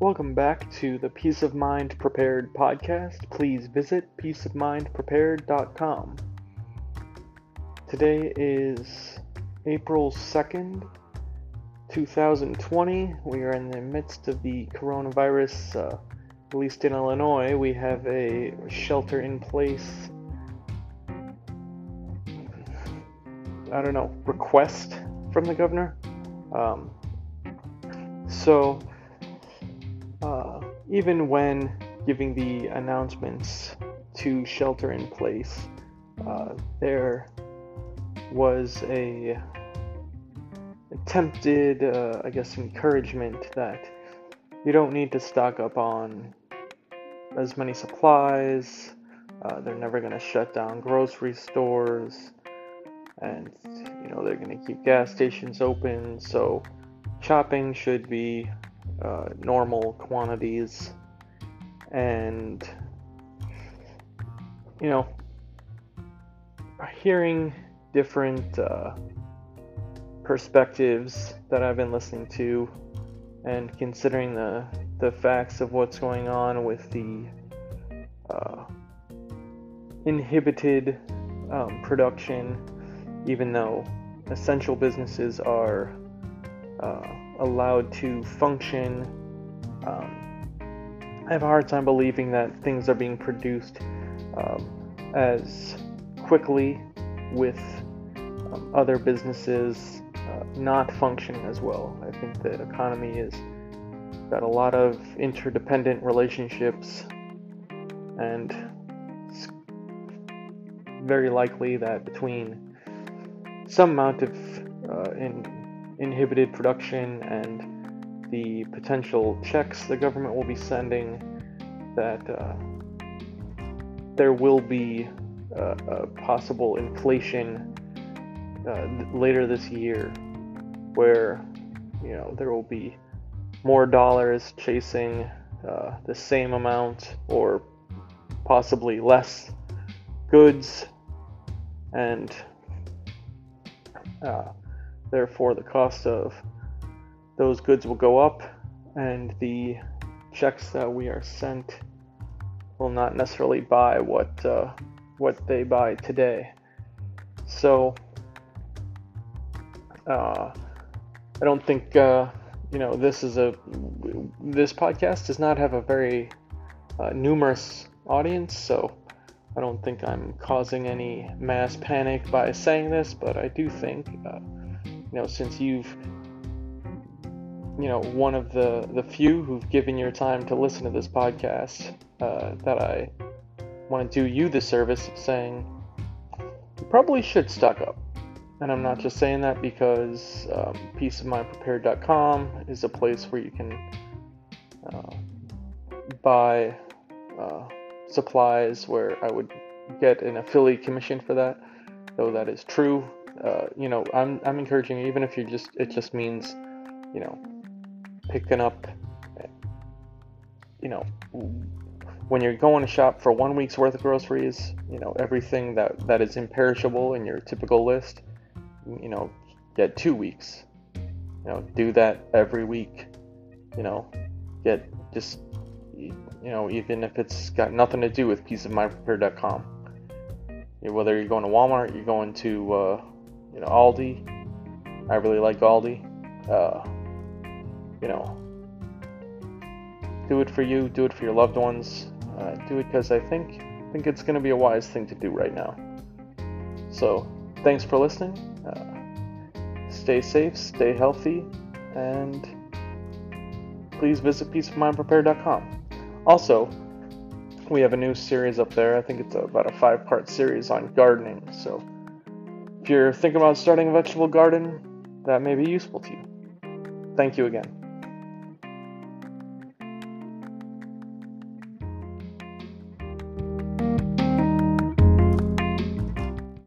Welcome back to the Peace of Mind Prepared podcast. Please visit peaceofmindprepared.com. Today is April 2nd, 2020. We are in the midst of the coronavirus, uh, at least in Illinois. We have a shelter in place, I don't know, request from the governor. Um, so, even when giving the announcements to shelter in place, uh, there was a attempted, uh, I guess, encouragement that you don't need to stock up on as many supplies. Uh, they're never going to shut down grocery stores, and you know they're going to keep gas stations open. So shopping should be uh, normal quantities, and you know, hearing different uh, perspectives that I've been listening to, and considering the the facts of what's going on with the uh, inhibited um, production, even though essential businesses are uh, allowed to function. Um, I have a hard time believing that things are being produced um, as quickly with um, other businesses uh, not functioning as well. I think the economy is got a lot of interdependent relationships, and it's very likely that between some amount of uh, in, inhibited production and the potential checks the government will be sending, that uh, there will be uh, a possible inflation uh, later this year, where you know there will be more dollars chasing uh, the same amount or possibly less goods, and uh, therefore the cost of those goods will go up, and the checks that we are sent will not necessarily buy what uh, what they buy today. So uh, I don't think uh, you know this is a this podcast does not have a very uh, numerous audience, so I don't think I'm causing any mass panic by saying this, but I do think uh, you know since you've you know one of the the few who've given your time to listen to this podcast uh, that I want to do you the service of saying you probably should stock up. And I'm not just saying that because um, peaceofmindprepared.com is a place where you can uh, buy uh, supplies where I would get an affiliate commission for that, though that is true. Uh, you know, I'm, I'm encouraging you, even if you just, it just means, you know, picking up, you know, when you're going to shop for one week's worth of groceries, you know, everything that, that is imperishable in your typical list, you know, get two weeks. You know, do that every week. You know, get just, you know, even if it's got nothing to do with peaceofmindprepared.com. Whether you're going to Walmart, you're going to, uh, you know, Aldi. I really like Aldi. Uh, you know, do it for you, do it for your loved ones, uh, do it because I think think it's going to be a wise thing to do right now. So, thanks for listening. Uh, stay safe, stay healthy, and please visit peaceofmindprepared.com. Also, we have a new series up there. I think it's about a five part series on gardening. So, if you're thinking about starting a vegetable garden, that may be useful to you. Thank you again.